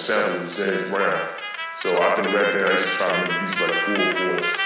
sample was James Brown. So I think back then I used to try to make beats like Full Force.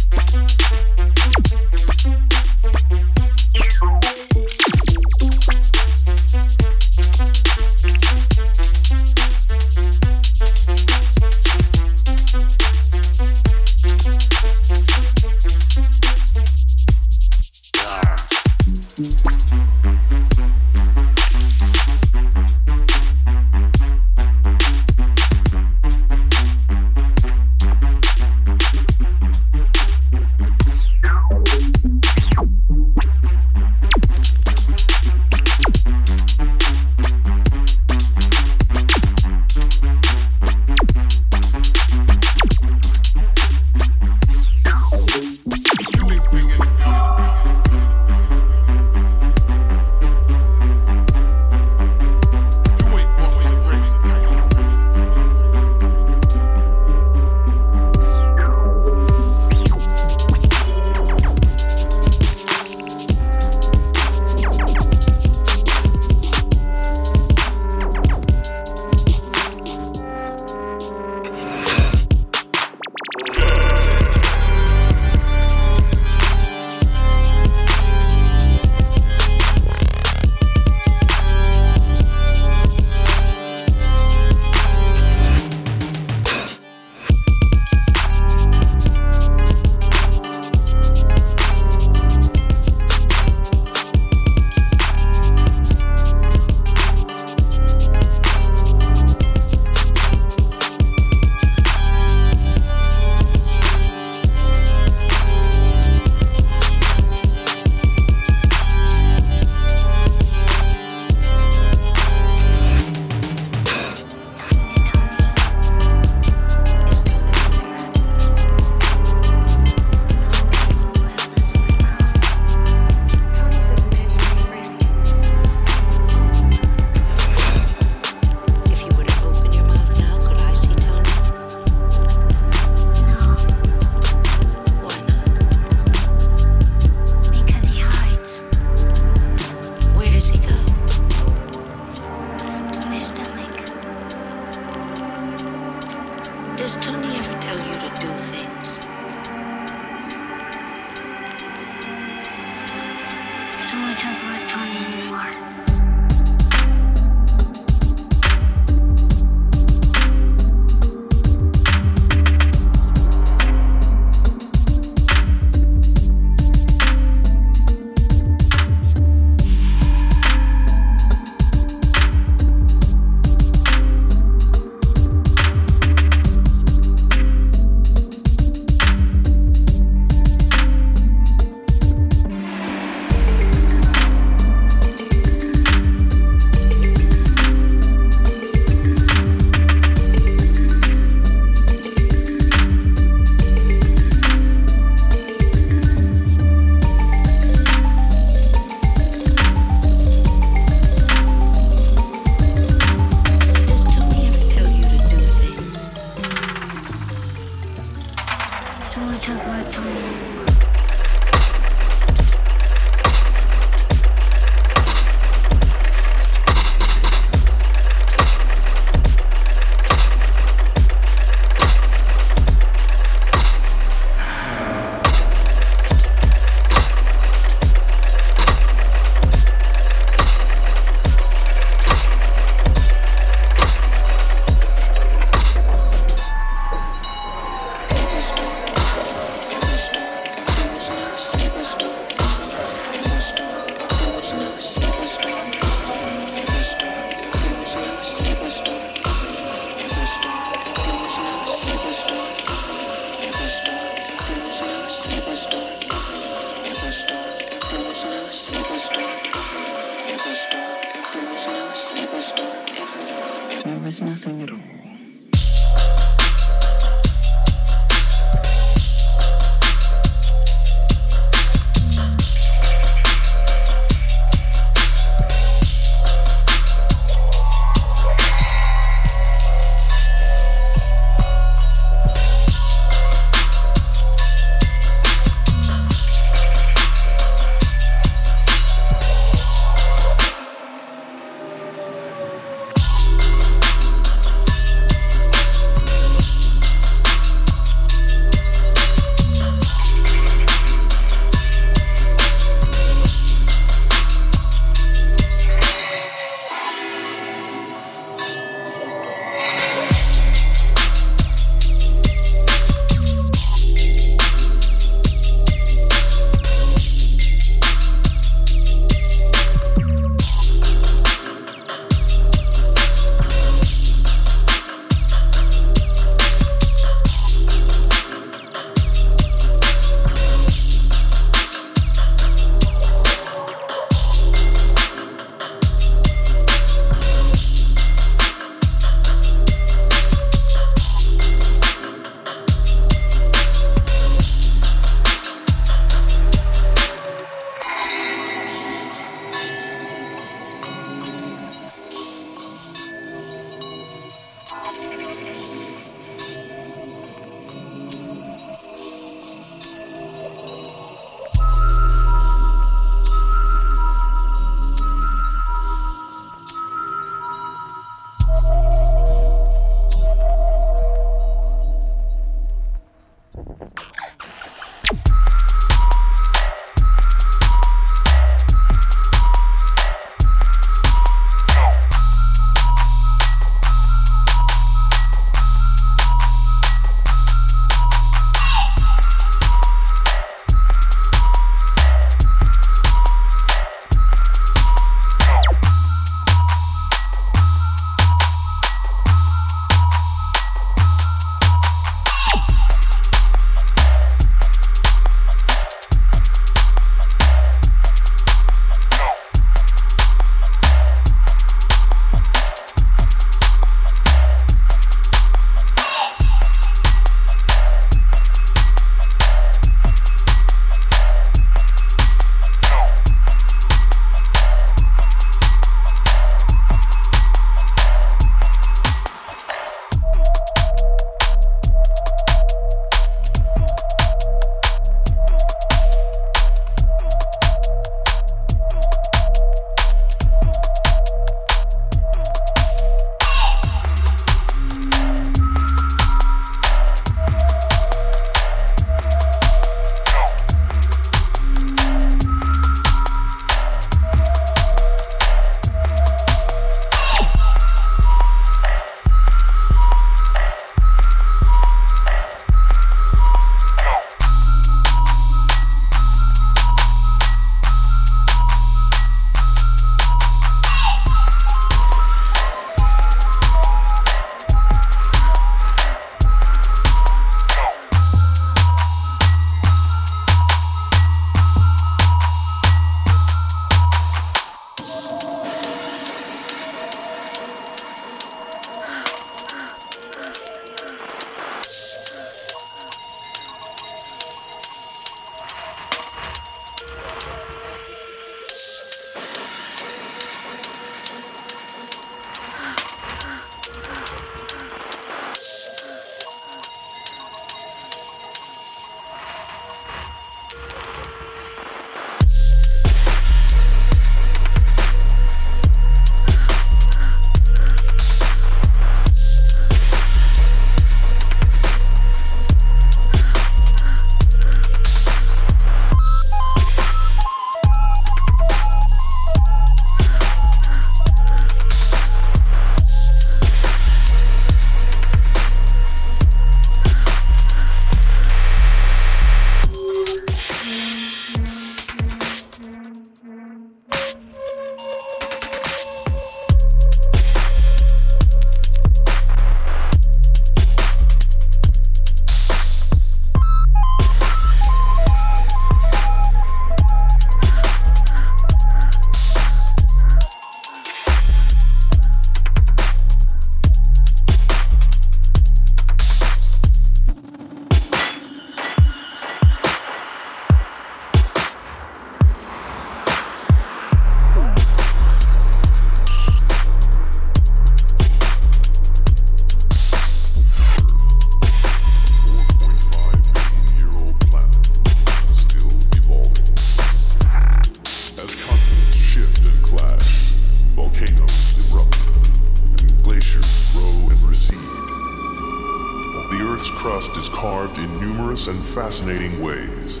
Fascinating ways,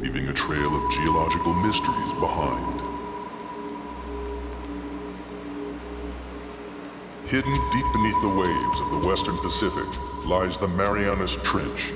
leaving a trail of geological mysteries behind. Hidden deep beneath the waves of the western Pacific lies the Marianas Trench,